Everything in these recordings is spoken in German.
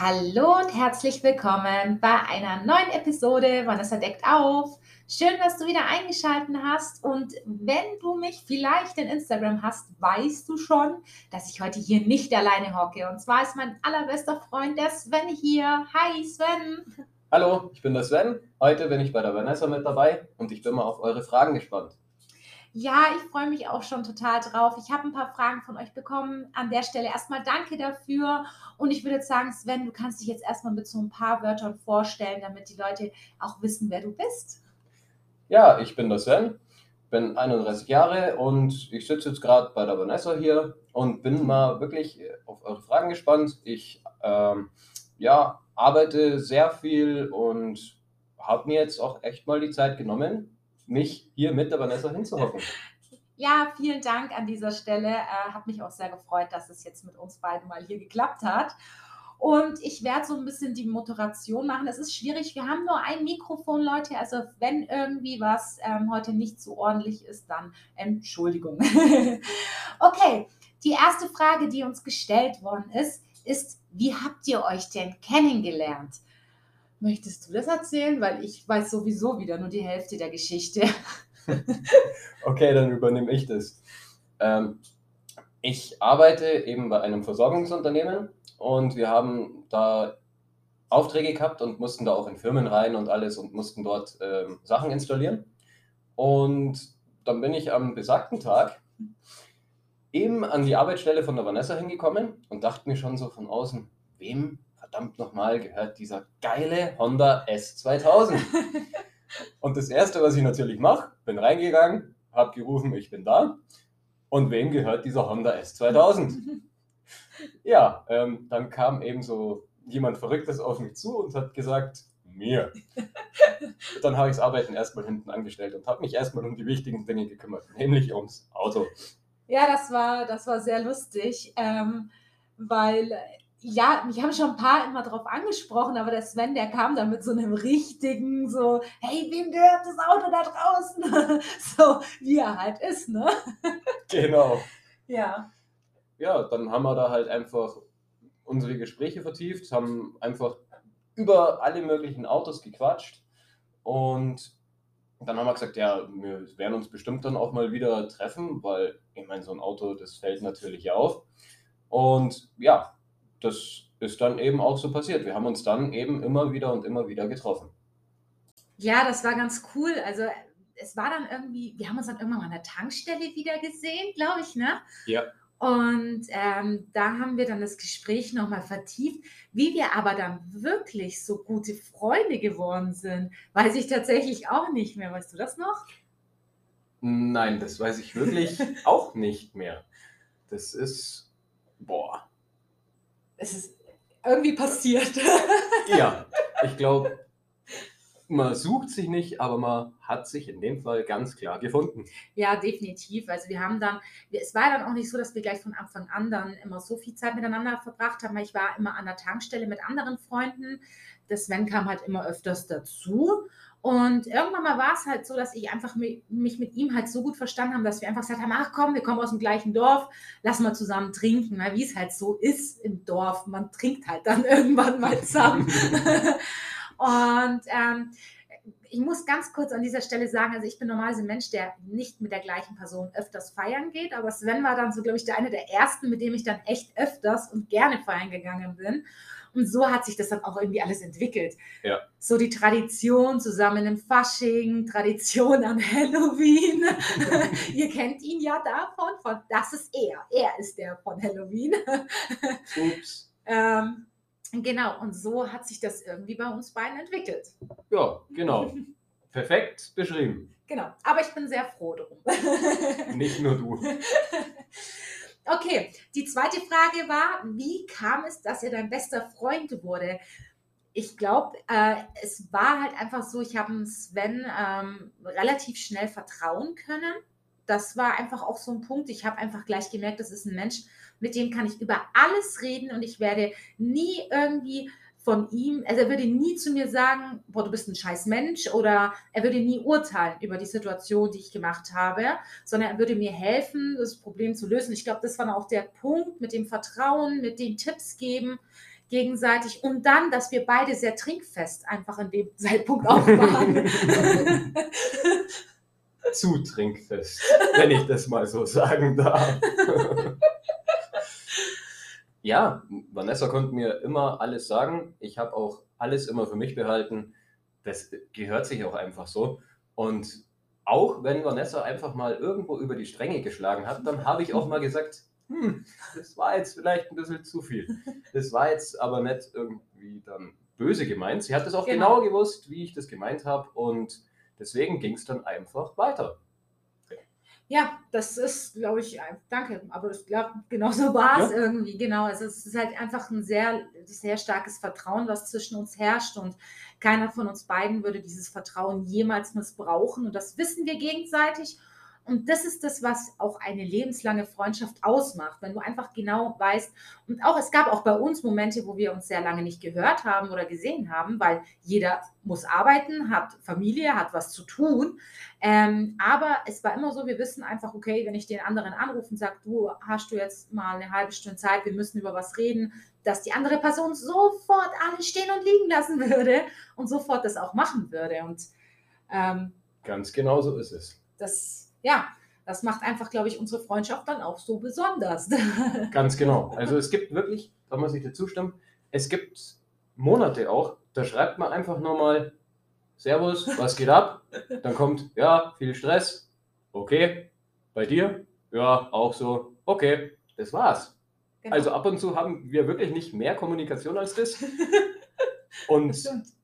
Hallo und herzlich willkommen bei einer neuen Episode Vanessa deckt auf. Schön, dass du wieder eingeschaltet hast und wenn du mich vielleicht in Instagram hast, weißt du schon, dass ich heute hier nicht alleine hocke. Und zwar ist mein allerbester Freund der Sven hier. Hi Sven. Hallo, ich bin der Sven. Heute bin ich bei der Vanessa mit dabei und ich bin mal auf eure Fragen gespannt. Ja, ich freue mich auch schon total drauf. Ich habe ein paar Fragen von euch bekommen. An der Stelle erstmal danke dafür. Und ich würde jetzt sagen, Sven, du kannst dich jetzt erstmal mit so ein paar Wörtern vorstellen, damit die Leute auch wissen, wer du bist. Ja, ich bin der Sven, bin 31 Jahre und ich sitze jetzt gerade bei der Vanessa hier und bin mal wirklich auf eure Fragen gespannt. Ich ähm, ja, arbeite sehr viel und habe mir jetzt auch echt mal die Zeit genommen, mich hier mit der Vanessa hinzuhocken. Ja, vielen Dank an dieser Stelle. Äh, hat mich auch sehr gefreut, dass es jetzt mit uns beiden mal hier geklappt hat. Und ich werde so ein bisschen die Moderation machen. Es ist schwierig. Wir haben nur ein Mikrofon, Leute. Also wenn irgendwie was ähm, heute nicht so ordentlich ist, dann Entschuldigung. okay, die erste Frage, die uns gestellt worden ist, ist, wie habt ihr euch denn kennengelernt? Möchtest du das erzählen? Weil ich weiß sowieso wieder nur die Hälfte der Geschichte. okay, dann übernehme ich das. Ähm, ich arbeite eben bei einem Versorgungsunternehmen und wir haben da Aufträge gehabt und mussten da auch in Firmen rein und alles und mussten dort ähm, Sachen installieren. Und dann bin ich am besagten Tag eben an die Arbeitsstelle von der Vanessa hingekommen und dachte mir schon so von außen, wem verdammt nochmal gehört dieser geile Honda S2000? und das Erste, was ich natürlich mache, bin reingegangen, habe gerufen, ich bin da. Und wem gehört dieser Honda S2000? ja, ähm, dann kam eben so jemand Verrücktes auf mich zu und hat gesagt, mir. Dann habe ich das Arbeiten erstmal hinten angestellt und habe mich erstmal um die wichtigen Dinge gekümmert, nämlich ums Auto. Ja, das war, das war sehr lustig, ähm, weil ja, mich haben schon ein paar immer drauf angesprochen, aber der Sven, der kam dann mit so einem richtigen, so, hey, wem gehört das Auto da draußen? so, wie er halt ist, ne? Genau. Ja. Ja, dann haben wir da halt einfach unsere Gespräche vertieft, haben einfach über alle möglichen Autos gequatscht und dann haben wir gesagt, ja, wir werden uns bestimmt dann auch mal wieder treffen, weil ich meine, so ein Auto, das fällt natürlich auf. Und ja, das ist dann eben auch so passiert. Wir haben uns dann eben immer wieder und immer wieder getroffen. Ja, das war ganz cool. Also es war dann irgendwie, wir haben uns dann irgendwann mal an der Tankstelle wieder gesehen, glaube ich, ne? Ja. Und ähm, da haben wir dann das Gespräch nochmal vertieft. Wie wir aber dann wirklich so gute Freunde geworden sind, weiß ich tatsächlich auch nicht mehr. Weißt du das noch? Nein, das weiß ich wirklich auch nicht mehr. Das ist, boah, es ist irgendwie passiert. ja, ich glaube, man sucht sich nicht, aber man hat sich in dem Fall ganz klar gefunden. Ja, definitiv. Also wir haben dann, es war dann auch nicht so, dass wir gleich von Anfang an dann immer so viel Zeit miteinander verbracht haben. Ich war immer an der Tankstelle mit anderen Freunden. Das Sven kam halt immer öfters dazu. Und irgendwann mal war es halt so, dass ich einfach mich mit ihm halt so gut verstanden habe, dass wir einfach gesagt haben, ach komm, wir kommen aus dem gleichen Dorf, lass mal zusammen trinken, wie es halt so ist im Dorf. Man trinkt halt dann irgendwann mal zusammen. und ähm, ich muss ganz kurz an dieser Stelle sagen, also ich bin normalerweise ein Mensch, der nicht mit der gleichen Person öfters feiern geht, aber Sven war dann so, glaube ich, der eine der ersten, mit dem ich dann echt öfters und gerne feiern gegangen bin. Und so hat sich das dann auch irgendwie alles entwickelt. Ja. So die Tradition zusammen im Fasching, Tradition an Halloween. Ihr kennt ihn ja davon, von das ist er. Er ist der von Halloween. Ups. ähm, genau, und so hat sich das irgendwie bei uns beiden entwickelt. Ja, genau. Perfekt beschrieben. Genau, aber ich bin sehr froh drum. Nicht nur du. Okay, die zweite Frage war, wie kam es, dass er dein bester Freund wurde? Ich glaube, äh, es war halt einfach so, ich habe Sven ähm, relativ schnell vertrauen können. Das war einfach auch so ein Punkt. Ich habe einfach gleich gemerkt, das ist ein Mensch, mit dem kann ich über alles reden und ich werde nie irgendwie von ihm, also er würde nie zu mir sagen, boah, du bist ein scheiß Mensch oder er würde nie urteilen über die Situation, die ich gemacht habe, sondern er würde mir helfen, das Problem zu lösen. Ich glaube, das war auch der Punkt mit dem Vertrauen, mit den Tipps geben, gegenseitig und dann, dass wir beide sehr trinkfest einfach in dem Zeitpunkt auch waren. Zu trinkfest, wenn ich das mal so sagen darf. ja, Vanessa konnte mir immer alles sagen. Ich habe auch alles immer für mich behalten. Das gehört sich auch einfach so. Und auch wenn Vanessa einfach mal irgendwo über die Stränge geschlagen hat, dann habe ich auch mal gesagt, hm, das war jetzt vielleicht ein bisschen zu viel. Das war jetzt aber nicht irgendwie dann böse gemeint. Sie hat es auch genau. genau gewusst, wie ich das gemeint habe und deswegen ging es dann einfach weiter. Ja, das ist, glaube ich, danke, aber ich glaube, genau so war es ja. irgendwie, genau. Also es ist halt einfach ein sehr, sehr starkes Vertrauen, was zwischen uns herrscht und keiner von uns beiden würde dieses Vertrauen jemals missbrauchen und das wissen wir gegenseitig und das ist das, was auch eine lebenslange Freundschaft ausmacht, wenn du einfach genau weißt. Und auch es gab auch bei uns Momente, wo wir uns sehr lange nicht gehört haben oder gesehen haben, weil jeder muss arbeiten, hat Familie, hat was zu tun. Ähm, aber es war immer so, wir wissen einfach, okay, wenn ich den anderen anrufe und sage, du hast du jetzt mal eine halbe Stunde Zeit, wir müssen über was reden, dass die andere Person sofort alles stehen und liegen lassen würde und sofort das auch machen würde. Und ähm, ganz genau so ist es. Das ja, das macht einfach, glaube ich, unsere Freundschaft dann auch so besonders. Ganz genau. Also es gibt wirklich, da muss ich dir zustimmen, es gibt Monate auch, da schreibt man einfach nur mal Servus, was geht ab? Dann kommt, ja, viel Stress. Okay. Bei dir? Ja, auch so. Okay, das war's. Genau. Also ab und zu haben wir wirklich nicht mehr Kommunikation als das. Und das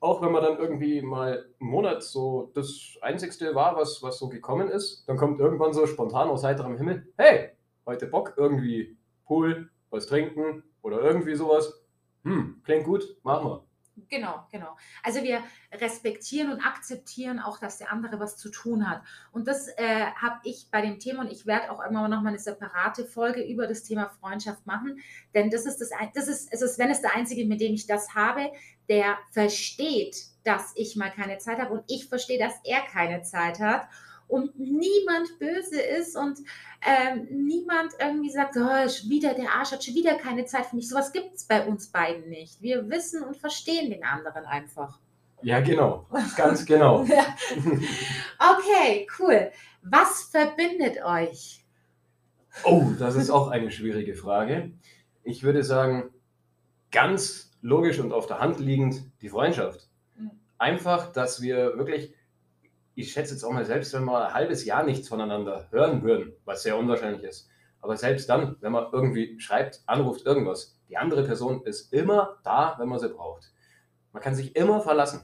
auch wenn man dann irgendwie mal einen Monat so das Einzigste war, was, was so gekommen ist, dann kommt irgendwann so spontan aus heiterem Himmel, hey, heute Bock, irgendwie Pool, was trinken oder irgendwie sowas. Hm, klingt gut, machen wir. Genau, genau. Also wir respektieren und akzeptieren auch, dass der andere was zu tun hat. Und das äh, habe ich bei dem Thema und ich werde auch immer noch mal eine separate Folge über das Thema Freundschaft machen, denn das ist das, das ist, es ist Sven ist der einzige, mit dem ich das habe, der versteht, dass ich mal keine Zeit habe und ich verstehe, dass er keine Zeit hat und niemand böse ist und ähm, niemand irgendwie sagt, oh, wieder der Arsch hat schon wieder keine Zeit für mich. Sowas gibt es bei uns beiden nicht. Wir wissen und verstehen den anderen einfach. Ja, genau. Ganz genau. Okay, cool. Was verbindet euch? Oh, das ist auch eine schwierige Frage. Ich würde sagen, ganz logisch und auf der Hand liegend die Freundschaft. Mhm. Einfach, dass wir wirklich ich schätze jetzt auch mal, selbst wenn wir ein halbes Jahr nichts voneinander hören würden, was sehr unwahrscheinlich ist, aber selbst dann, wenn man irgendwie schreibt, anruft, irgendwas, die andere Person ist immer da, wenn man sie braucht. Man kann sich immer verlassen.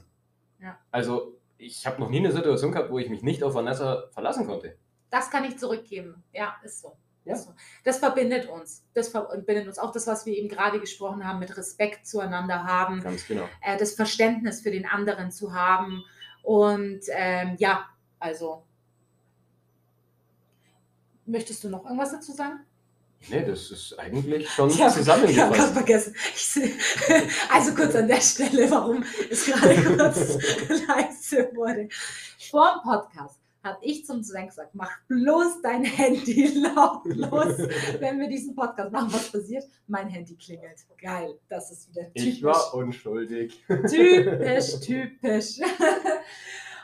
Ja. Also ich habe noch nie eine Situation gehabt, wo ich mich nicht auf Vanessa verlassen konnte. Das kann ich zurückgeben. Ja, ist so. Ja. So. Das verbindet uns. Das verbindet uns auch das, was wir eben gerade gesprochen haben, mit Respekt zueinander haben. Ganz genau. Äh, das Verständnis für den anderen zu haben und ähm, ja, also. Möchtest du noch irgendwas dazu sagen? Nee, das ist eigentlich schon hab, zusammengefasst. Ich habe gerade vergessen. Also kurz an der Stelle, warum es gerade kurz leise wurde. Vor dem Podcast habe ich zum Sven gesagt, mach bloß dein Handy lautlos, wenn wir diesen Podcast machen. Was passiert? Mein Handy klingelt. Geil, das ist wieder typisch. Ich war unschuldig. Typisch, typisch.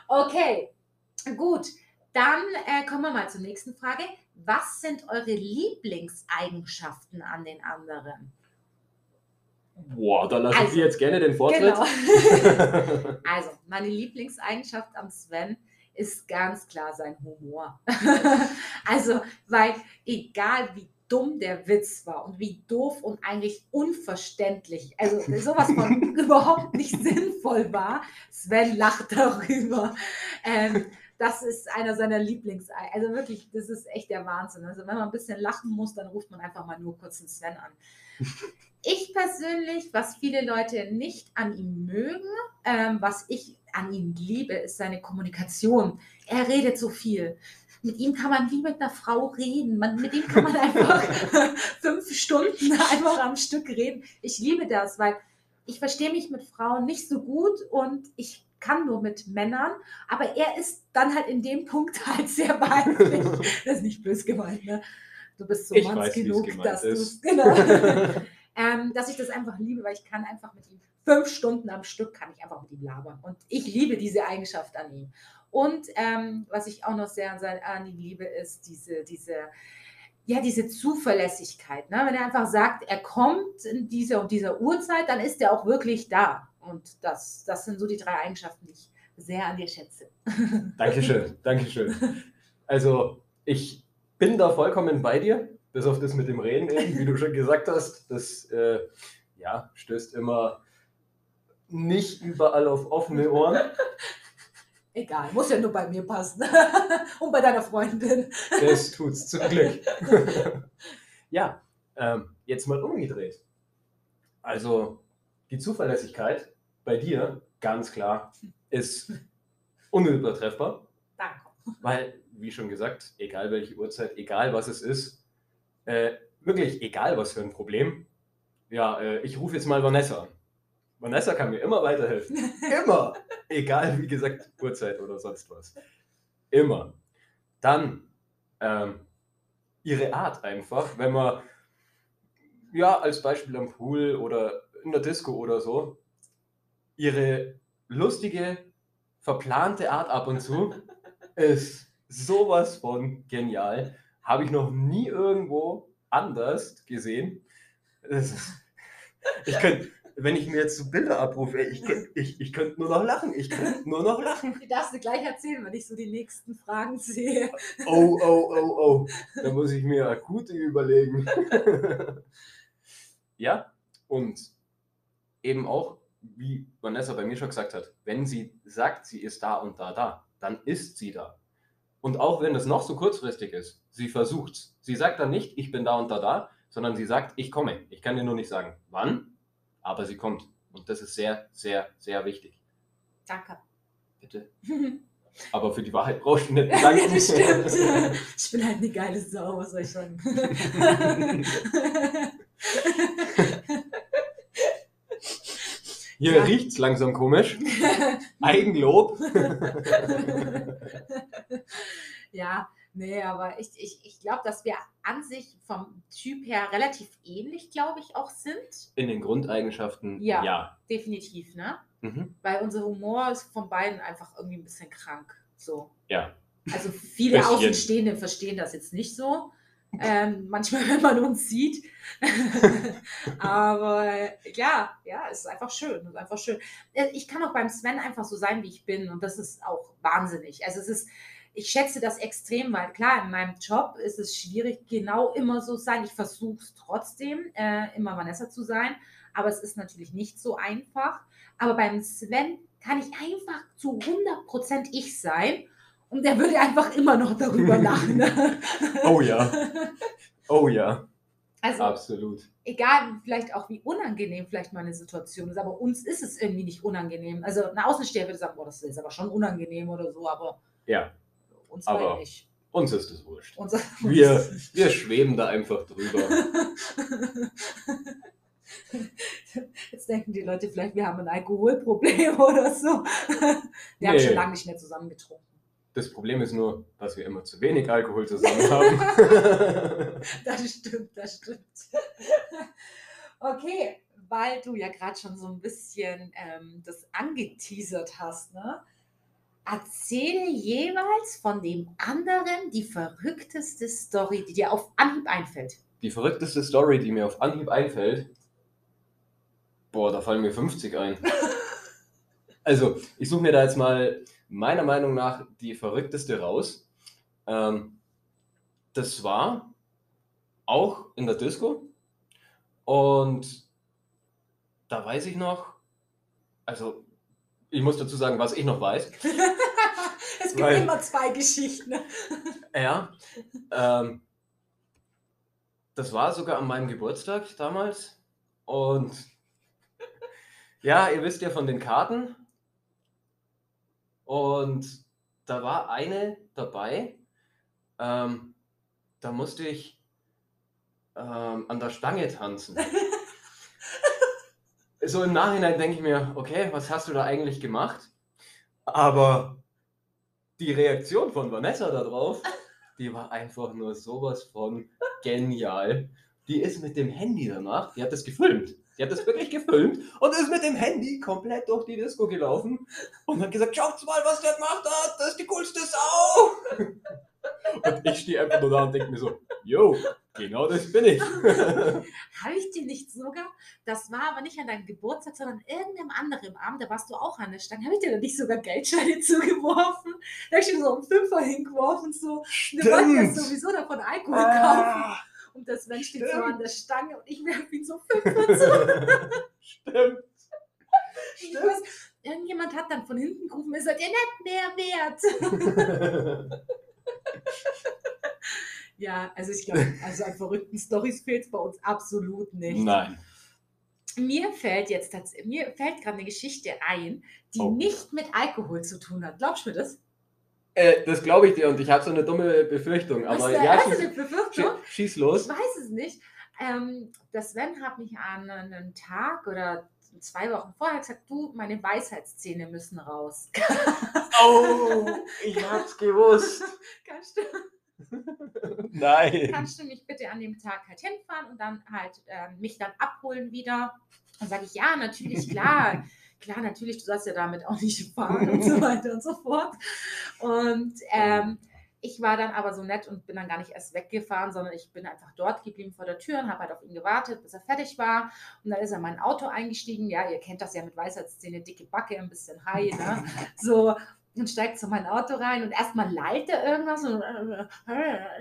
okay, gut. Dann äh, kommen wir mal zur nächsten Frage. Was sind eure Lieblingseigenschaften an den anderen? Boah, da lasse also, ich jetzt gerne den Vortritt. Genau. also, meine Lieblingseigenschaft am Sven ist ganz klar sein Humor. also, weil egal wie dumm der Witz war und wie doof und eigentlich unverständlich, also sowas von überhaupt nicht sinnvoll war, Sven lacht darüber. Ähm, das ist einer seiner Lieblings, also wirklich, das ist echt der Wahnsinn. Also wenn man ein bisschen lachen muss, dann ruft man einfach mal nur kurz den Sven an. Ich persönlich, was viele Leute nicht an ihm mögen, ähm, was ich an ihm liebe, ist seine Kommunikation. Er redet so viel. Mit ihm kann man wie mit einer Frau reden. Man, mit ihm kann man einfach fünf Stunden einfach am Stück reden. Ich liebe das, weil ich verstehe mich mit Frauen nicht so gut und ich kann nur mit Männern, aber er ist dann halt in dem Punkt halt sehr weiblich. das ist nicht böse gemeint, ne? Du bist so manns genug, dass du genau. ähm, dass ich das einfach liebe, weil ich kann einfach mit ihm fünf Stunden am Stück kann ich einfach mit ihm labern. Und ich liebe diese Eigenschaft an ihm. Und ähm, was ich auch noch sehr an ihm liebe, ist diese, diese, ja, diese Zuverlässigkeit. Ne? Wenn er einfach sagt, er kommt in dieser und dieser Uhrzeit, dann ist er auch wirklich da. Und das, das sind so die drei Eigenschaften, die ich sehr an dir schätze. Dankeschön, Dankeschön. Also, ich bin da vollkommen bei dir, bis auf das mit dem Reden eben, wie du schon gesagt hast. Das äh, ja, stößt immer nicht überall auf offene Ohren. Egal, muss ja nur bei mir passen. Und bei deiner Freundin. Das tut's zum Glück. ja, ähm, jetzt mal umgedreht. Also die Zuverlässigkeit bei dir, ganz klar, ist unübertreffbar. Danke. Weil, wie schon gesagt, egal welche Uhrzeit, egal was es ist, äh, wirklich egal was für ein Problem, ja, äh, ich rufe jetzt mal Vanessa an. Vanessa kann mir immer weiterhelfen. Immer. Egal, wie gesagt, Uhrzeit oder sonst was. Immer. Dann ähm, ihre Art einfach, wenn man, ja, als Beispiel am Pool oder in der Disco oder so, ihre lustige, verplante Art ab und zu ist sowas von genial. Habe ich noch nie irgendwo anders gesehen. Ist, ich könnte wenn ich mir jetzt so Bilder abrufe, ich, ich, ich könnte nur noch lachen. Ich könnte nur noch lachen. Die darfst du gleich erzählen, wenn ich so die nächsten Fragen sehe. Oh, oh, oh, oh. Da muss ich mir akute überlegen. ja, und eben auch, wie Vanessa bei mir schon gesagt hat, wenn sie sagt, sie ist da und da, da, dann ist sie da. Und auch wenn es noch so kurzfristig ist, sie versucht Sie sagt dann nicht, ich bin da und da, da, sondern sie sagt, ich komme. Ich kann dir nur nicht sagen, wann, aber sie kommt. Und das ist sehr, sehr, sehr wichtig. Danke. Bitte. Aber für die Wahrheit brauchst du nicht danken. das stimmt. Ich bin halt eine geile Sau, was soll ich sagen. Hier ja. riecht es langsam komisch. Eigenlob. ja, Nee, aber ich, ich, ich glaube, dass wir an sich vom Typ her relativ ähnlich, glaube ich, auch sind. In den Grundeigenschaften, ja. ja. Definitiv, ne? Mhm. Weil unser Humor ist von beiden einfach irgendwie ein bisschen krank. So. Ja. Also viele Außenstehende verstehen das jetzt nicht so. Ähm, manchmal, wenn man uns sieht. Aber ja, ja, es ist einfach schön. ist einfach schön. Äh, ich kann auch beim Sven einfach so sein, wie ich bin. Und das ist auch wahnsinnig. Also es ist ich schätze das extrem, weil klar, in meinem Job ist es schwierig, genau immer so sein. Ich versuche es trotzdem, äh, immer Vanessa zu sein, aber es ist natürlich nicht so einfach. Aber beim Sven kann ich einfach zu 100% ich sein und der würde einfach immer noch darüber lachen. Ne? oh ja. Oh ja. Also, Absolut. Egal, vielleicht auch wie unangenehm vielleicht meine Situation ist, aber uns ist es irgendwie nicht unangenehm. Also eine Außensteher würde sagen, boah, das ist aber schon unangenehm oder so, aber ja. Uns Aber nicht. Uns ist es wurscht. Uns, wir, wir schweben da einfach drüber. Jetzt denken die Leute vielleicht, wir haben ein Alkoholproblem oder so. Wir nee. haben schon lange nicht mehr zusammen getrunken. Das Problem ist nur, dass wir immer zu wenig Alkohol zusammen haben. das stimmt, das stimmt. Okay, weil du ja gerade schon so ein bisschen ähm, das angeteasert hast, ne? Erzähle jeweils von dem anderen die verrückteste Story, die dir auf Anhieb einfällt. Die verrückteste Story, die mir auf Anhieb einfällt? Boah, da fallen mir 50 ein. also, ich suche mir da jetzt mal meiner Meinung nach die verrückteste raus. Ähm, das war auch in der Disco. Und da weiß ich noch, also ich muss dazu sagen, was ich noch weiß. es gibt Weil, immer zwei Geschichten. ja. Ähm, das war sogar an meinem Geburtstag damals. Und ja, ihr wisst ja von den Karten. Und da war eine dabei. Ähm, da musste ich ähm, an der Stange tanzen. so im Nachhinein denke ich mir, okay, was hast du da eigentlich gemacht? Aber die Reaktion von Vanessa darauf, die war einfach nur sowas von genial. Die ist mit dem Handy danach, die hat das gefilmt. Die hat das wirklich gefilmt und ist mit dem Handy komplett durch die Disco gelaufen und hat gesagt, schaut mal, was der gemacht hat, das ist die coolste Sau. Und ich stehe einfach nur da und denke mir so, yo, genau das bin ich. Habe ich dir nicht sogar, das war aber nicht an deinem Geburtstag, sondern irgendeinem anderen Abend, da warst du auch an der Stange, habe ich dir da nicht sogar Geldscheine zugeworfen? Da habe ich dir so einen Fünfer hingeworfen, so. Du wolltest ja sowieso davon Alkohol kaufen. Ah, Und das Mensch steht so an der Stange und ich werfe ihm so Fünfer zu. stimmt. Stimmt. weiß, irgendjemand hat dann von hinten gerufen, ihr seid ja nicht mehr wert. Ja, also ich glaube, also an verrückten Stories fehlt es bei uns absolut nicht. Nein. Mir fällt jetzt mir fällt gerade eine Geschichte ein, die Oh. nicht mit Alkohol zu tun hat. Glaubst du mir das? Äh, das glaube ich dir und ich habe so eine dumme Befürchtung. Aber du, ja, hast du schieß, eine Befürchtung? schieß, schieß los. Ich weiß es nicht. Ähm, der Sven hat mich an einem Tag oder zwei Wochen vorher gesagt, du, meine Weisheitszähne müssen raus. Oh, ich hab's gewusst. Kannst du, Nein. kannst du mich bitte an dem Tag halt hinfahren und dann halt ähm, mich dann abholen wieder? Dann sage ich, ja, natürlich, klar. Klar, natürlich, du sollst ja damit auch nicht fahren und so weiter und so fort. Und ähm, ich war dann aber so nett und bin dann gar nicht erst weggefahren, sondern ich bin einfach dort geblieben vor der Tür und habe halt auf ihn gewartet, bis er fertig war. Und dann ist er in mein Auto eingestiegen. Ja, ihr kennt das ja mit Weisheitszähne, dicke Backe, ein bisschen high, ne? So, und steigt zu mein Auto rein und erstmal lallt er irgendwas und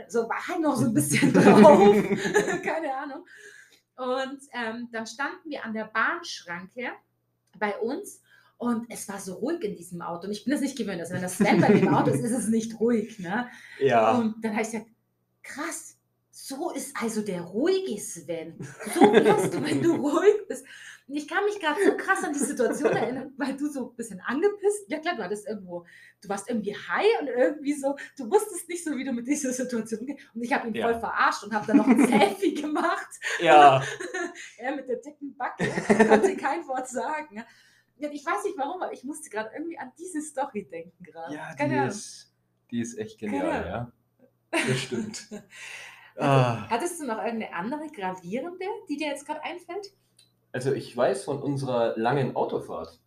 so war halt noch so ein bisschen drauf. Keine Ahnung. Und ähm, dann standen wir an der Bahnschranke bei uns und es war so ruhig in diesem Auto. Und ich bin es nicht gewöhnt, also wenn das Sven bei dem Auto ist, ist es nicht ruhig. Ne? Ja. Und dann habe ich gesagt, krass, so ist also der ruhige Sven. So wirst du, wenn du ruhig bist. Ich kann mich gerade so krass an die Situation erinnern, weil du so ein bisschen angepisst, ja klar, du hattest irgendwo, du warst irgendwie high und irgendwie so, du wusstest nicht so, wie du mit dieser Situation umgehst. Und ich habe ihn Ja. voll verarscht und habe dann noch ein Selfie gemacht. Ja. Er mit der dicken Backe konnte kein Wort sagen. Ja, Ich weiß nicht warum, aber ich musste gerade irgendwie an diese Story denken gerade. Ja, Keine die Ahnung. ist, die ist echt Keine genial, Ahnung. ja. Das stimmt. Ah, Hattest du noch irgendeine andere gravierende, die dir jetzt gerade einfällt? Also ich weiß von unserer langen Autofahrt,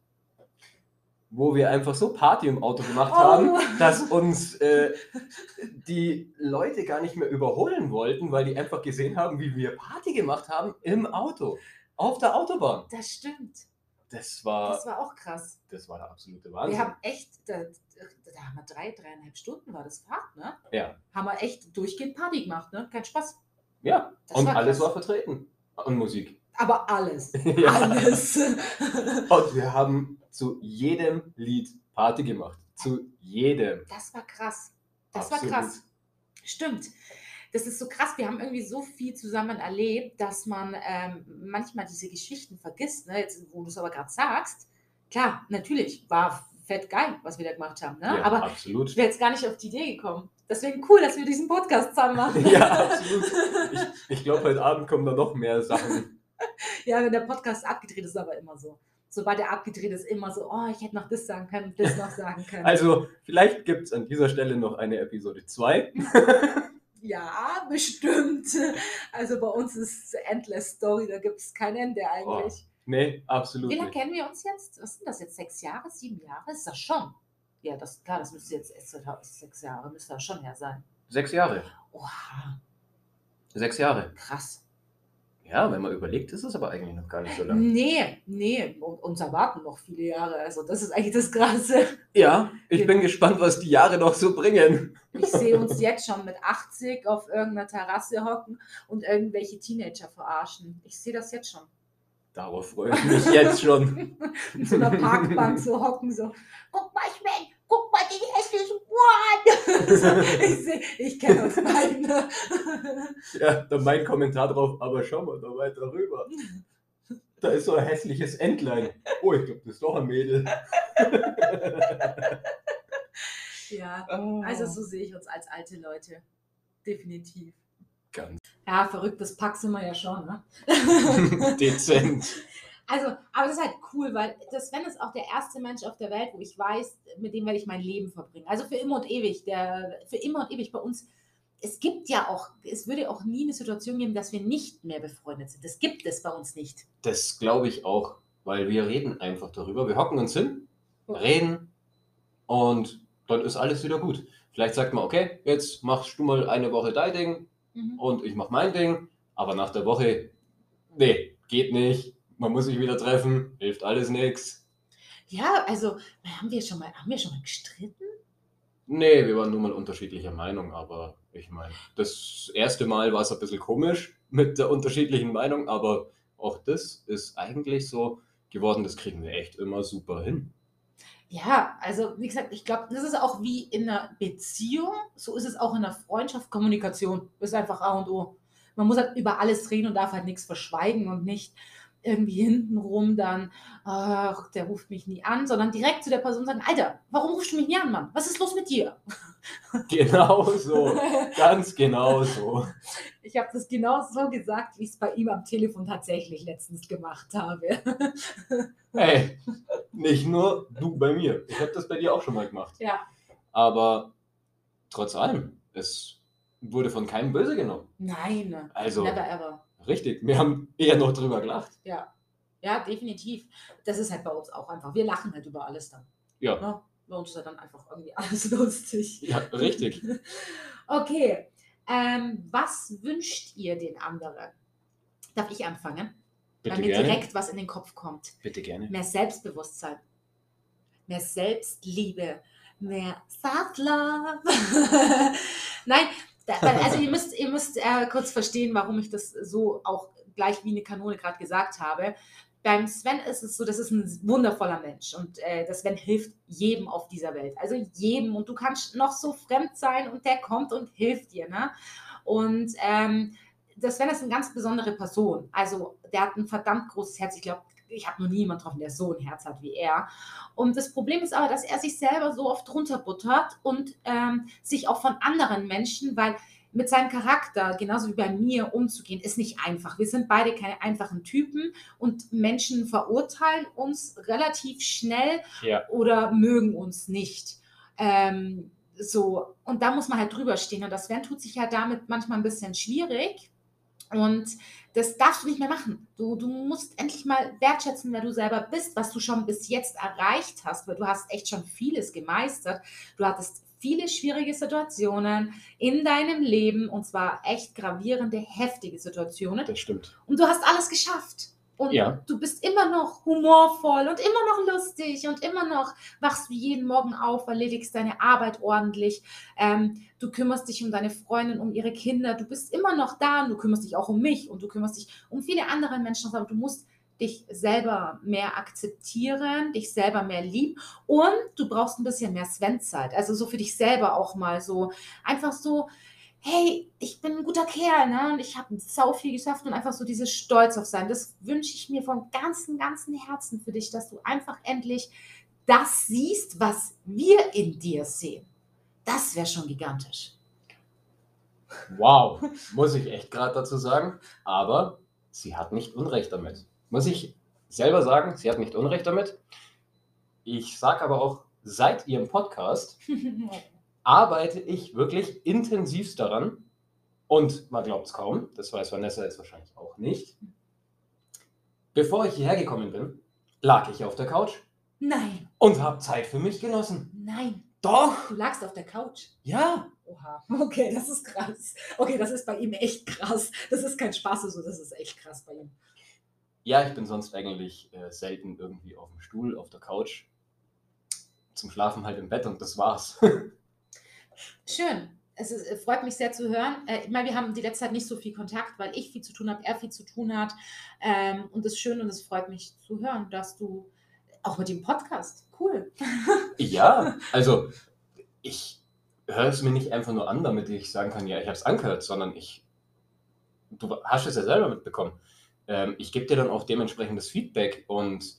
wo wir einfach so Party im Auto gemacht Oh. haben, dass uns äh, die Leute gar nicht mehr überholen wollten, weil die einfach gesehen haben, wie wir Party gemacht haben im Auto, auf der Autobahn. Das stimmt. Das war, Das war auch krass. das war der absolute Wir Wahnsinn. haben echt, da, da haben wir drei, dreieinhalb Stunden war das Fahrt, ne? Ja. Haben wir echt durchgehend Party gemacht, ne? Kein Spaß. Ja, Das und war alles krass. war vertreten. Und Musik. Aber alles. Ja. Alles. Und wir haben zu jedem Lied Party gemacht. Zu jedem. Das war krass. Das Absolut. war krass. Stimmt. Das ist so krass. Wir haben irgendwie so viel zusammen erlebt, dass man ähm, manchmal diese Geschichten vergisst. Ne? Jetzt, wo du es aber gerade sagst, klar, natürlich, war fett geil, was wir da gemacht haben. Ne? Ja, aber absolut. ich wäre jetzt gar nicht auf die Idee gekommen. Deswegen cool, dass wir diesen Podcast zusammen machen. Ja, absolut. Ich, ich glaube, heute Abend kommen da noch mehr Sachen. Ja, wenn der Podcast abgedreht ist, ist aber immer so. Sobald er abgedreht ist, immer so, oh, ich hätte noch das sagen können und das noch sagen können. Also, vielleicht gibt es an dieser Stelle noch eine Episode 2. ja, bestimmt. Also bei uns ist Endless Story, da gibt es kein Ende eigentlich. Nee, absolut Wie lange nicht. kennen wir uns jetzt? Was sind das jetzt? Sechs Jahre? Sieben Jahre? Ist das schon? Ja, das, klar, das müsste jetzt erst sechs Jahre, müsste das schon her sein. Sechs Jahre. Oha, Sechs Jahre. krass. Ja, wenn man überlegt, ist es aber eigentlich noch gar nicht so lange. Nee, nee, u- uns erwarten noch viele Jahre. Also das ist eigentlich das Krasse. Ja, ich bin gespannt, was die Jahre noch so bringen. Ich sehe uns jetzt schon mit 80 auf irgendeiner Terrasse hocken und irgendwelche Teenager verarschen. Ich sehe das jetzt schon. Darauf freue ich mich jetzt schon. In so einer Parkbank so hocken, so, guck mal, Sven, guck mal, den hässlichen One. so, ich kenne uns beiden. ne? Ja, dann mein Kommentar drauf, aber schau mal da weiter rüber. Da ist so ein hässliches Entlein. Oh, ich glaube, das ist doch ein Mädel. ja, also so sehe ich uns als alte Leute. Definitiv. Ganz Ja, verrücktes Pack sind wir ja schon, ne? dezent. Also, aber das ist halt cool, weil das Sven ist auch der erste Mensch auf der Welt, wo ich weiß, mit dem werde ich mein Leben verbringen. Also für immer und ewig. Der, für immer und ewig bei uns es gibt ja auch, es würde auch nie eine Situation geben, dass wir nicht mehr befreundet sind. Das gibt es bei uns nicht. Das glaube ich auch, weil wir reden einfach darüber. Wir hocken uns hin, reden und dann ist alles wieder gut. Vielleicht sagt man, okay, jetzt machst du mal eine Woche dein Ding Mhm. und ich mach mein Ding, aber nach der Woche, nee, geht nicht. Man muss sich wieder treffen, hilft alles nichts. Ja, also haben wir schon mal, haben wir schon mal gestritten? Nee, wir waren nur mal unterschiedlicher Meinung, aber ich meine, das erste Mal war es ein bisschen komisch mit der unterschiedlichen Meinung, aber auch das ist eigentlich so geworden, das kriegen wir echt immer super hin. Ja, also wie gesagt, ich glaube, das ist auch wie in einer Beziehung, so ist es auch in einer Freundschaft. Kommunikation ist einfach A und O. Man muss halt über alles reden und darf halt nichts verschweigen und nicht irgendwie hintenrum dann, ach, der ruft mich nie an, sondern direkt zu der Person sagen, Alter, warum rufst du mich nie an, Mann? Was ist los mit dir? Genau so, ganz genau so. Ich habe das genau so gesagt, wie ich es bei ihm am Telefon tatsächlich letztens gemacht habe. Hey, nicht nur du bei mir. Ich habe das bei dir auch schon mal gemacht. ja. Aber trotz allem, es wurde von keinem böse genommen. Nein, Also, never ever. richtig, wir haben eher noch drüber gelacht. Ja. Ja, definitiv. Das ist halt bei uns auch einfach. Wir lachen halt über alles dann. Ja, Ne? Bei uns ist ja dann einfach irgendwie alles lustig. ja richtig. Okay. Ähm, was wünscht ihr den anderen? Darf ich anfangen? Bitte Weil mir gerne. direkt was in den Kopf kommt. Bitte gerne. Mehr Selbstbewusstsein, mehr Selbstliebe, mehr Self-Love. Nein, da, also ihr müsst, ihr müsst äh, kurz verstehen, warum ich das so auch gleich wie eine Kanone gerade gesagt habe. Beim Sven ist es so, das ist ein wundervoller Mensch und äh, der Sven hilft jedem auf dieser Welt. Also jedem und du kannst noch so fremd sein und der kommt und hilft dir. Ne? Und ähm, der Sven ist eine ganz besondere Person. Also der hat ein verdammt großes Herz. Ich glaube, ich habe noch nie jemanden getroffen, der so ein Herz hat wie er. Und das Problem ist aber, dass er sich selber so oft runterbuttert und ähm, sich auch von anderen Menschen, weil mit seinem Charakter, genauso wie bei mir, umzugehen, ist nicht einfach. Wir sind beide keine einfachen Typen und Menschen verurteilen uns relativ schnell Ja, oder mögen uns nicht. Ähm, so, und da muss man halt drüber stehen. Und das Sven tut sich ja damit manchmal ein bisschen schwierig. Und das darfst du nicht mehr machen. Du, du musst endlich mal wertschätzen, wer du selber bist, was du schon bis jetzt erreicht hast, weil du hast echt schon vieles gemeistert. Du hattest viele schwierige Situationen in deinem Leben und zwar echt gravierende, heftige Situationen. das stimmt. Und du hast alles geschafft. Und Ja. du bist immer noch humorvoll und immer noch lustig und immer noch wachst du jeden Morgen auf, erledigst deine Arbeit ordentlich. Ähm, du kümmerst dich um deine Freundin, um ihre Kinder. Du bist immer noch da und du kümmerst dich auch um mich und du kümmerst dich um viele andere Menschen. Aber du musst dich selber mehr akzeptieren, dich selber mehr lieben und du brauchst ein bisschen mehr Sven-Zeit. Also so für dich selber auch mal so einfach so hey, ich bin ein guter Kerl, ne? Und ich habe sau viel geschafft und einfach so dieses Stolz auf sein. Das wünsche ich mir von ganzem, ganzem Herzen für dich, dass du einfach endlich das siehst, was wir in dir sehen. Das wäre schon gigantisch. Wow, muss ich echt gerade dazu sagen. Aber sie hat nicht Unrecht damit. Muss ich selber sagen, sie hat nicht Unrecht damit. Ich sage aber auch, seit ihrem Podcast arbeite ich wirklich intensivst daran. Und man glaubt es kaum, das weiß Vanessa jetzt wahrscheinlich auch nicht. Bevor ich hierher gekommen bin, lag ich auf der Couch Nein, und habe Zeit für mich genossen. nein, Doch, du lagst auf der Couch. ja. Oha, okay, das ist krass. Okay, das ist bei ihm echt krass. Das ist kein Spaß, so, das ist echt krass bei ihm. Ja, ich bin sonst eigentlich äh, selten irgendwie auf dem Stuhl, auf der Couch. Zum Schlafen halt im Bett und das war's. Schön. Es ist, äh, freut mich sehr zu hören. Äh, ich meine, wir haben die letzte Zeit nicht so viel Kontakt, weil ich viel zu tun habe, er viel zu tun hat. Ähm, und es ist schön und es freut mich zu hören, dass du auch mit dem Podcast, cool. ja, also ich höre es mir nicht einfach nur an, damit ich sagen kann, ja, ich habe es angehört, sondern ich, du hast es ja selber mitbekommen. Ähm, ich gebe dir dann auch dementsprechendes Feedback und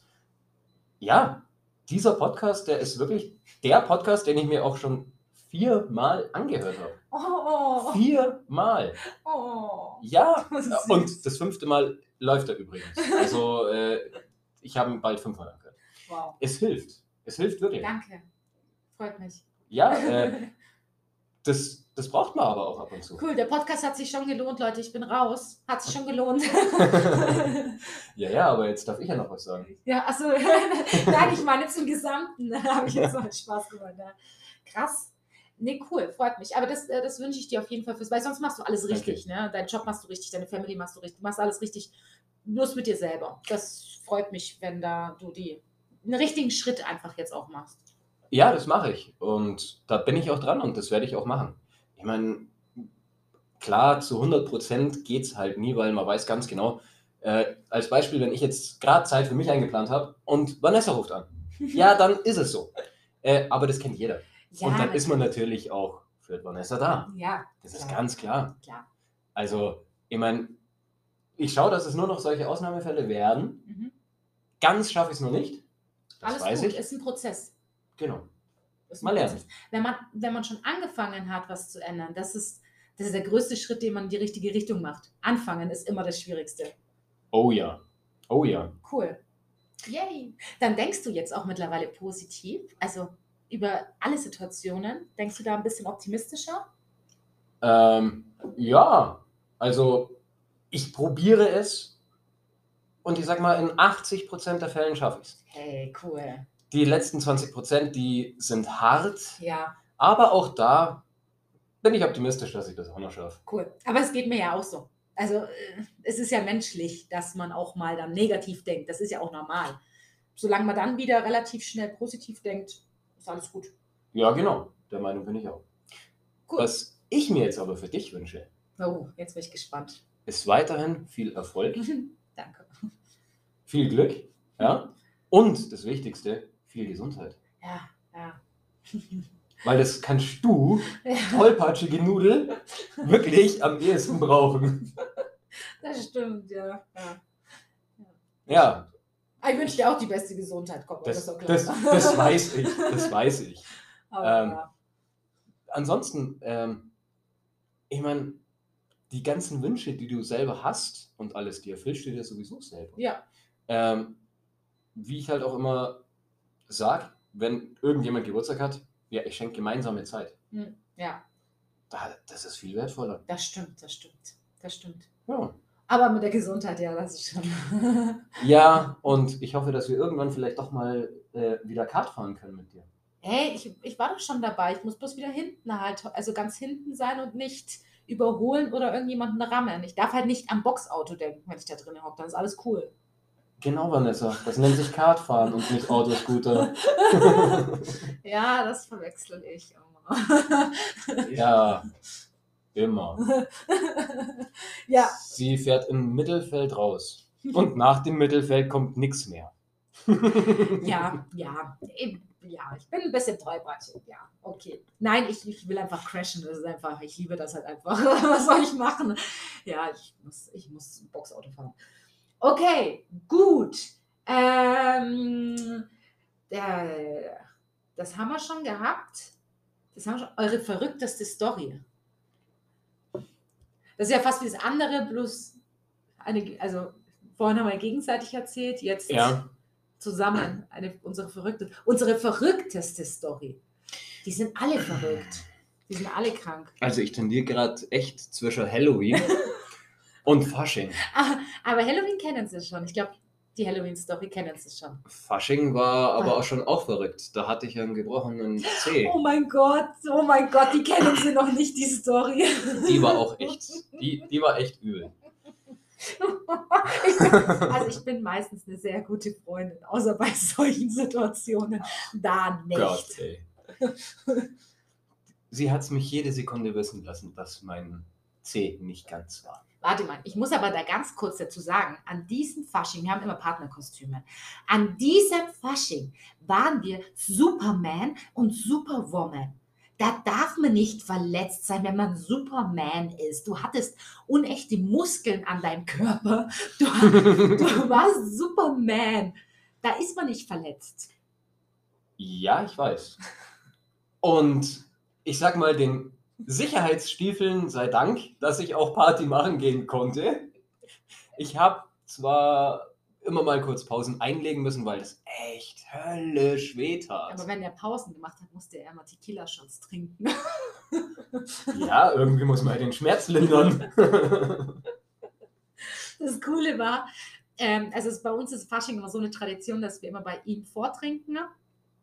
ja, dieser Podcast, der ist wirklich der Podcast, den ich mir auch schon viermal angehört habe. Oh, Viermal. oh. Ja, Das und das fünfte Mal läuft er übrigens. Also äh, ich habe ihn bald fünfmal angehört. Wow. Es hilft. Es hilft wirklich. Danke. Freut mich. Ja, äh, das das braucht man aber auch ab und zu. Cool, der Podcast hat sich schon gelohnt, Leute. Ich bin raus. Hat sich schon gelohnt. ja, ja, aber jetzt darf ich ja noch was sagen. ja, achso, nein, ich meine zum Gesamten. Da habe ich jetzt mal Spaß gemacht. Ja. Krass. Nee, cool, freut mich. Aber das, äh, das wünsche ich dir auf jeden Fall fürs, weil sonst machst du alles richtig. Ne? Deinen Job machst du richtig, deine Family machst du richtig, du machst alles richtig, bloß mit dir selber. Das freut mich, wenn da du die, einen richtigen Schritt einfach jetzt auch machst. Ja, das mache ich. Und da bin ich auch dran und das werde ich auch machen. Ich meine, klar, zu 100 Prozent geht es halt nie, weil man weiß ganz genau, äh, als Beispiel, wenn ich jetzt gerade Zeit für mich eingeplant habe und Vanessa ruft an, ja, dann ist es so. Äh, aber das kennt jeder. Ja, und dann ist man natürlich auch für Vanessa da. Ja, Das ist Klar. ganz klar. klar. Also, ich meine, ich schaue, dass es nur noch solche Ausnahmefälle werden. Mhm. Ganz schaffe ich es noch nicht. Das Alles weiß gut, ich. ist ein Prozess. Genau. Ist Mal lernen. Prozess. Wenn man, wenn man schon angefangen hat, was zu ändern, das ist, das ist der größte Schritt, den man in die richtige Richtung macht. Anfangen ist immer das Schwierigste. Oh ja. Oh ja. Cool. Yay. Dann denkst du jetzt auch mittlerweile positiv, also über alle Situationen. Denkst du da ein bisschen optimistischer? Ähm, ja, also ich probiere es und ich sag mal, in 80% der Fällen schaffe ich es. Hey, cool. Die letzten 20%, die sind hart, Ja, aber auch da bin ich optimistisch, dass ich das auch noch schaffe. cool. Aber es geht mir ja auch so. Also äh, es ist ja menschlich, dass man auch mal dann negativ denkt. Das ist ja auch normal. Solange man dann wieder relativ schnell positiv denkt, ist alles gut. Ja, genau, der Meinung bin ich auch. Cool. Was ich mir jetzt aber für dich wünsche, Oh, jetzt bin ich gespannt. ist weiterhin viel Erfolg, Danke. viel Glück, ja, und das Wichtigste, viel Gesundheit. Ja, ja. Weil das kannst du, ja tollpatschige Nudel, wirklich am ehesten brauchen. das stimmt, ja. ja. Ja, Ich wünsche dir auch die beste Gesundheit, komm, das, das, das weiß ich, das weiß ich. Ähm, Ansonsten, ähm, ich meine, die ganzen Wünsche, die du selber hast und alles, die erfüllst du dir sowieso selber. ja, Ähm, wie ich halt auch immer sage, wenn irgendjemand Geburtstag hat, ja, ich schenke gemeinsame Zeit. hm, ja, Da, das ist viel wertvoller. das stimmt, das stimmt, das stimmt. Ja. Aber mit der Gesundheit, ja, das ist schon. ja, und ich hoffe, dass wir irgendwann vielleicht doch mal äh, wieder Kart fahren können mit dir. Hey, ich, ich war doch schon dabei. Ich muss bloß wieder hinten halt, also ganz hinten sein und nicht überholen oder irgendjemanden rammen. Ich darf halt nicht am Boxauto denken, wenn ich da drin hocke. Dann ist alles cool. Genau, Vanessa. Das nennt sich Kartfahren und nicht Autoscooter. ja, das verwechsel ich immer. ja, immer. ja, Sie fährt im Mittelfeld raus. Und nach dem Mittelfeld kommt nichts mehr. ja, ja, ja, ich bin ein bisschen tollpatschig, ja, okay. Nein, ich, ich will einfach crashen, das ist einfach, ich liebe das halt einfach. Was soll ich machen? Ja, ich muss, ich muss Boxauto fahren. Okay, gut. Ähm, der, das haben wir schon gehabt. Das haben wir schon, eure verrückteste Story. Das ist ja fast wie das andere, bloß eine, also vorhin haben wir gegenseitig erzählt, jetzt Ja, zusammen eine, unsere verrückte, unsere verrückteste Story. Die sind alle verrückt. Die sind alle krank. also ich tendiere gerade echt zwischen Halloween und Fasching. Ah, aber Halloween kennen sie schon. Ich glaube, die Halloween-Story kennen sie schon. Fasching war aber auch schon auch verrückt. Da hatte ich einen gebrochenen Zeh. Oh mein Gott, oh mein Gott, die kennen sie noch nicht, die Story. Die war auch echt, die, die war echt übel. also ich bin meistens eine sehr gute Freundin, außer bei solchen Situationen. Da nicht. Gott, ey. Sie hat es mich jede Sekunde wissen lassen, dass mein Zeh nicht ganz war. Warte mal, ich muss aber da ganz kurz dazu sagen, an diesem Fasching, wir haben immer Partnerkostüme, an diesem Fasching waren wir Superman und Superwoman. Da darf man nicht verletzt sein, wenn man Superman ist. Du hattest unechte Muskeln an deinem Körper. Du, du warst Superman. Da ist man nicht verletzt. Ja, ich weiß. Und ich sag mal, den Sicherheitsstiefeln sei Dank, dass ich auch Party machen gehen konnte. Ich habe zwar immer mal kurz Pausen einlegen müssen, weil das echt höllisch wehtat. Aber wenn er Pausen gemacht hat, musste er immer Tequila-Shots trinken. Ja, irgendwie muss man halt den Schmerz lindern. Das Coole war, ähm, also es, bei uns ist Fasching immer so eine Tradition, dass wir immer bei ihm vortrinken ne?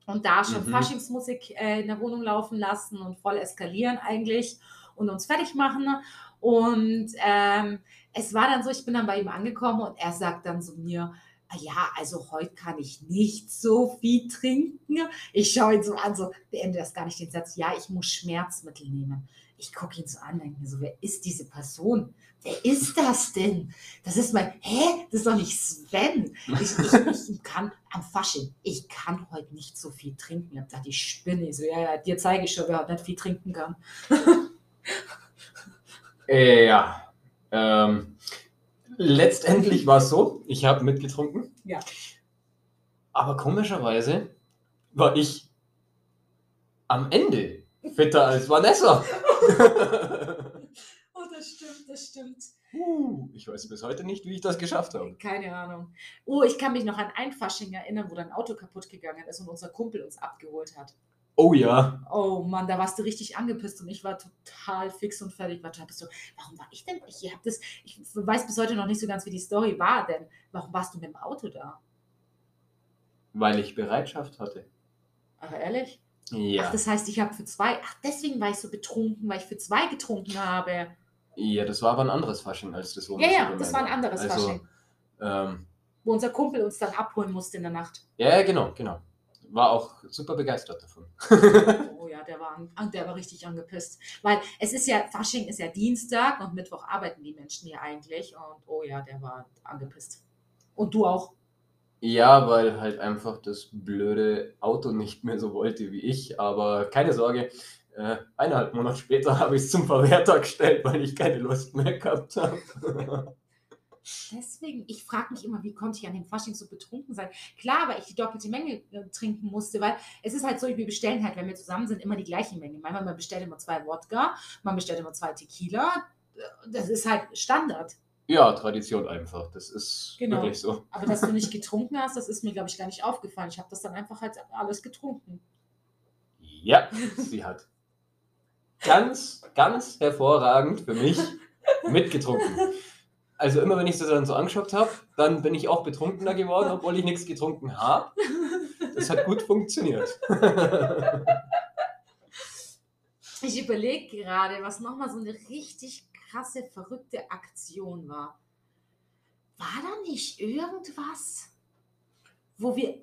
Und da schon Mhm. Faschingsmusik äh, in der Wohnung laufen lassen und voll eskalieren eigentlich und uns fertig machen. Und ähm, es war dann so, ich bin dann bei ihm angekommen und er sagt dann so mir, "Ah ja, also heute kann ich nicht so viel trinken. Ich schaue ihn so an, so beende das gar nicht den Satz, ja, ich muss Schmerzmittel nehmen. Ich gucke ihn so an, denke mir so, wer ist diese Person? Wer ist das denn? Das ist mein, hä? Das ist doch nicht Sven. Ich, ich, ich kann am Fasching, ich kann heute nicht so viel trinken. Ich hab gedacht, ich spinne. Ich So, ja, ja, dir zeige ich schon, wer heute nicht viel trinken kann. Äh, ja. Ähm, letztendlich war es so, ich habe mitgetrunken. Ja. Aber komischerweise war ich am Ende fitter als Vanessa. Oh, das stimmt, das stimmt. Uh, ich weiß bis heute nicht, wie ich das geschafft habe. Keine Ahnung. Oh, ich kann mich noch an ein Fasching erinnern, wo dein Auto kaputt gegangen ist und unser Kumpel uns abgeholt hat. Oh ja. Oh Mann, da warst du richtig angepisst und ich war total fix und fertig. War total bist du, warum war ich denn? Ich hab das, ich weiß bis heute noch nicht so ganz, wie die Story war, denn warum warst du mit dem Auto da? Weil ich Bereitschaft hatte. Aber ehrlich? Ja. Ach, das heißt, ich habe für zwei, ach, deswegen war ich so betrunken, weil ich für zwei getrunken habe. Ja, das war aber ein anderes Fasching als das, wo Ja, ja, das war ein anderes. Also, Fasching, Ähm, wo unser Kumpel uns dann abholen musste in der Nacht. ja, ja, genau, genau. War auch super begeistert davon. Oh ja, der war, der war richtig angepisst. Weil es ist ja, Fasching ist ja Dienstag und Mittwoch arbeiten die Menschen hier eigentlich. Und oh ja, der war angepisst. Und du auch. Ja, weil halt einfach das blöde Auto nicht mehr so wollte wie ich. Aber keine Sorge, äh, eineinhalb Monate später habe ich es zum Verwerter gestellt, weil ich keine Lust mehr gehabt habe. Deswegen, ich frage mich immer, wie konnte ich an dem Fasching so betrunken sein? Klar, weil ich die doppelte Menge äh, trinken musste, weil es ist halt so, wir bestellen halt, wenn wir zusammen sind, immer die gleiche Menge. Manchmal man bestellt immer zwei Wodka, man bestellt immer zwei Tequila. Das ist halt Standard. ja, Tradition einfach. Das ist Genau. wirklich so. Aber dass du nicht getrunken hast, das ist mir, glaube ich, gar nicht aufgefallen. Ich habe das dann einfach halt alles getrunken. Ja, sie hat ganz, ganz hervorragend für mich mitgetrunken. Also immer wenn ich das dann so angeschaut habe, dann bin ich auch betrunkener geworden, obwohl ich nichts getrunken habe. Das hat gut funktioniert. Ich überlege gerade, was nochmal so eine richtig krasse, verrückte Aktion war. War da nicht irgendwas, wo wir,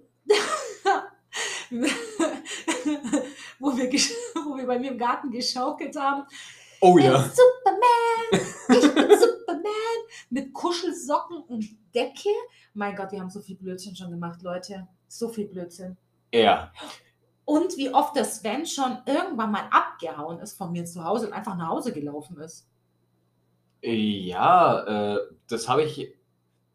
wo wir, wo wir bei mir im Garten geschaukelt haben? Oh Ich ja. bin Superman, ich bin Superman mit Kuschelsocken und Decke. Mein Gott, wir haben so viel Blödsinn schon gemacht, Leute. So viel Blödsinn. Ja. Und wie oft der Sven schon irgendwann mal abgehauen ist von mir zu Hause und einfach nach Hause gelaufen ist. Ja, äh, das habe ich,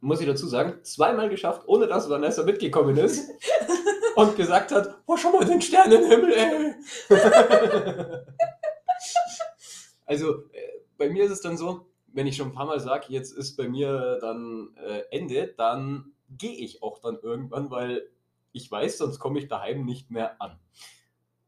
muss ich dazu sagen, zweimal geschafft, ohne dass Vanessa mitgekommen ist und gesagt hat, oh, schau mal den Sternenhimmel, ey. also, äh, bei mir ist es dann so, wenn ich schon ein paar Mal sage, jetzt ist bei mir dann äh, Ende, dann gehe ich auch dann irgendwann, weil ich weiß, sonst komme ich daheim nicht mehr an.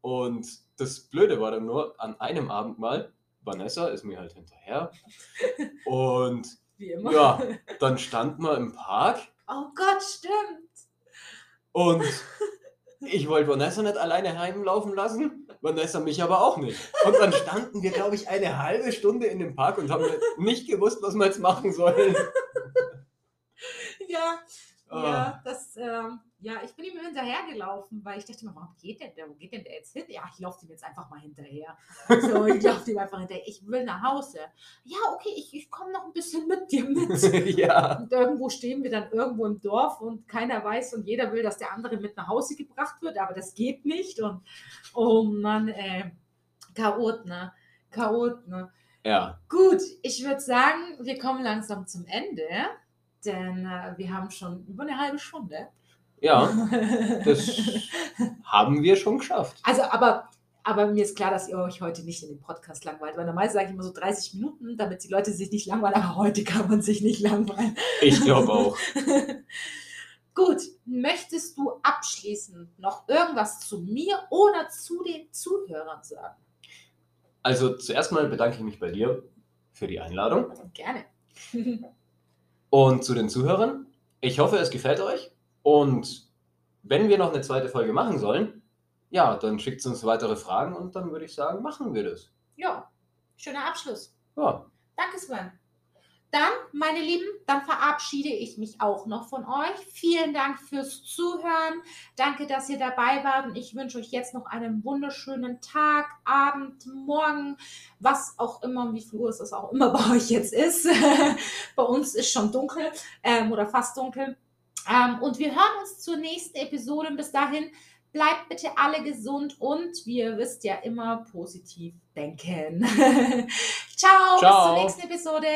Und das Blöde war dann nur, an einem Abend mal, Vanessa ist mir halt hinterher und Wie immer. ja, dann stand man im Park Oh Gott, stimmt. und ich wollte Vanessa nicht alleine heimlaufen lassen, Vanessa mich aber auch nicht. Und dann standen wir, glaube ich, eine halbe Stunde in dem Park und haben nicht gewusst, was wir jetzt machen sollen. Ja. Ja, das, ähm, ja, ich bin ihm hinterhergelaufen, weil ich dachte mir, warum geht denn der, wo geht denn der jetzt hin? Ja, ich laufe ihm jetzt einfach mal hinterher. So, ich laufe ihm einfach hinterher. Ich will nach Hause. Ja, okay, ich, ich komme noch ein bisschen mit dir mit. ja, Und irgendwo stehen wir dann irgendwo im Dorf und keiner weiß und jeder will, dass der andere mit nach Hause gebracht wird, aber das geht nicht. Und oh Mann, ey, Chaot, ne? Chaot, ne? ja, Gut, ich würde sagen, wir kommen langsam zum Ende, denn äh, wir haben schon über eine halbe Stunde. ja, das haben wir schon geschafft. also, aber, aber mir ist klar, dass ihr euch heute nicht in dem Podcast langweilt, weil normalerweise sage ich immer so 30 Minuten, damit die Leute sich nicht langweilen, aber heute kann man sich nicht langweilen. Ich glaube auch. Gut, möchtest du abschließend noch irgendwas zu mir oder zu den Zuhörern sagen? Also zuerst mal bedanke ich mich bei dir für die Einladung. Gerne. Und zu den Zuhörern, ich hoffe, es gefällt euch. Und wenn wir noch eine zweite Folge machen sollen, ja, dann schickt uns weitere Fragen und dann würde ich sagen, machen wir das. Ja, schöner Abschluss. Ja. Danke, Sven. Dann, meine Lieben, dann verabschiede ich mich auch noch von euch. Vielen Dank fürs Zuhören. Danke, dass ihr dabei wart. Und ich wünsche euch jetzt noch einen wunderschönen Tag, Abend, Morgen, was auch immer, wie viel Uhr es auch immer bei euch jetzt ist. bei uns ist schon dunkel ähm, oder fast dunkel. Ähm, und wir hören uns zur nächsten Episode. Bis dahin, bleibt bitte alle gesund und wie ihr wisst ja immer positiv denken. Ciao, Ciao. bis zur nächsten Episode.